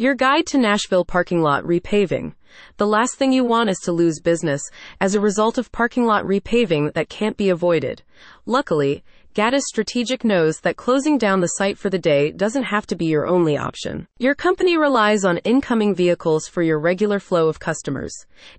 Your guide to Nashville parking lot repaving. The last thing you want is to lose business as a result of parking lot repaving that can't be avoided. Luckily, Gaddes Strategic knows that closing down the site for the day doesn't have to be your only option. Your company relies on incoming vehicles for your regular flow of customers.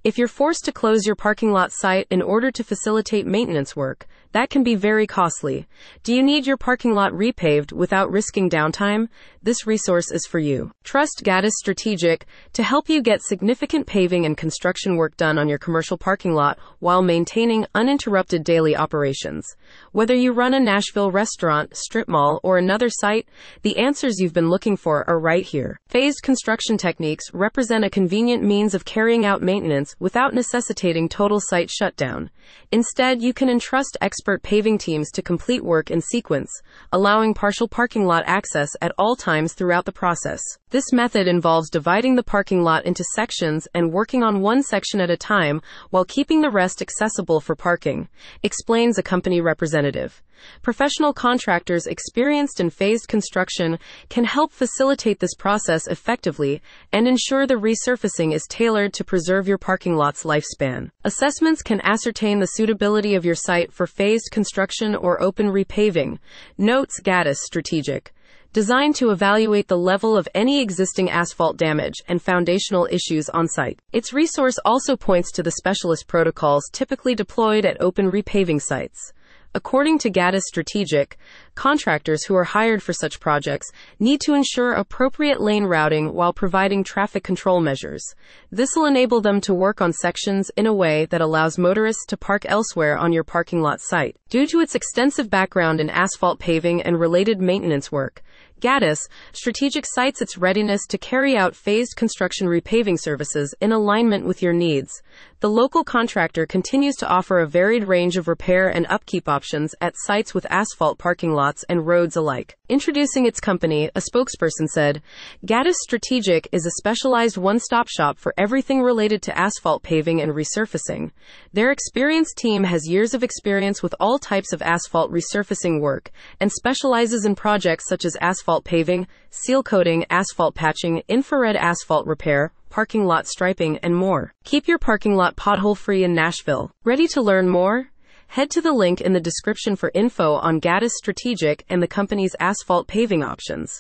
If you're forced to close your parking lot site in order to facilitate maintenance work, that can be very costly. Do you need your parking lot repaved without risking downtime? This resource is for you. Trust Gaddes Strategic to help you get significant paving and construction work done on your commercial parking lot while maintaining uninterrupted daily operations. Whether you run a Nashville restaurant, strip mall, or another site, the answers you've been looking for are right here. Phased construction techniques represent a convenient means of carrying out maintenance without necessitating total site shutdown. Instead, you can entrust expert paving teams to complete work in sequence, allowing partial parking lot access at all times throughout the process. This method involves dividing the parking lot into sections and working on one section at a time while keeping the rest accessible for parking, explains a company representative. Professional contractors experienced in phased construction can help facilitate this process effectively and ensure the resurfacing is tailored to preserve your parking lot's lifespan. Assessments can ascertain the suitability of your site for phased construction or open repaving, notes Gaddes Strategic designed to evaluate the level of any existing asphalt damage and foundational issues on site. Its resource also points to the specialist protocols typically deployed at open repaving sites. According to Gaddes Strategic, contractors who are hired for such projects need to ensure appropriate lane routing while providing traffic control measures. This will enable them to work on sections in a way that allows motorists to park elsewhere on your parking lot site. Due to its extensive background in asphalt paving and related maintenance work, Gaddes Strategic cites its readiness to carry out phased construction repaving services in alignment with your needs. The local contractor continues to offer a varied range of repair and upkeep options at sites with asphalt parking lots and roads alike. Introducing its company, a spokesperson said, Gaddes Strategic is a specialized one-stop shop for everything related to asphalt paving and resurfacing. Their experienced team has years of experience with all types of asphalt resurfacing work and specializes in projects such as asphalt paving, seal coating, asphalt patching, infrared asphalt repair, parking lot striping, and more. Keep your parking lot pothole free in Nashville. Ready to learn more? Head to the link in the description for info on Gaddes Strategic and the company's asphalt paving options.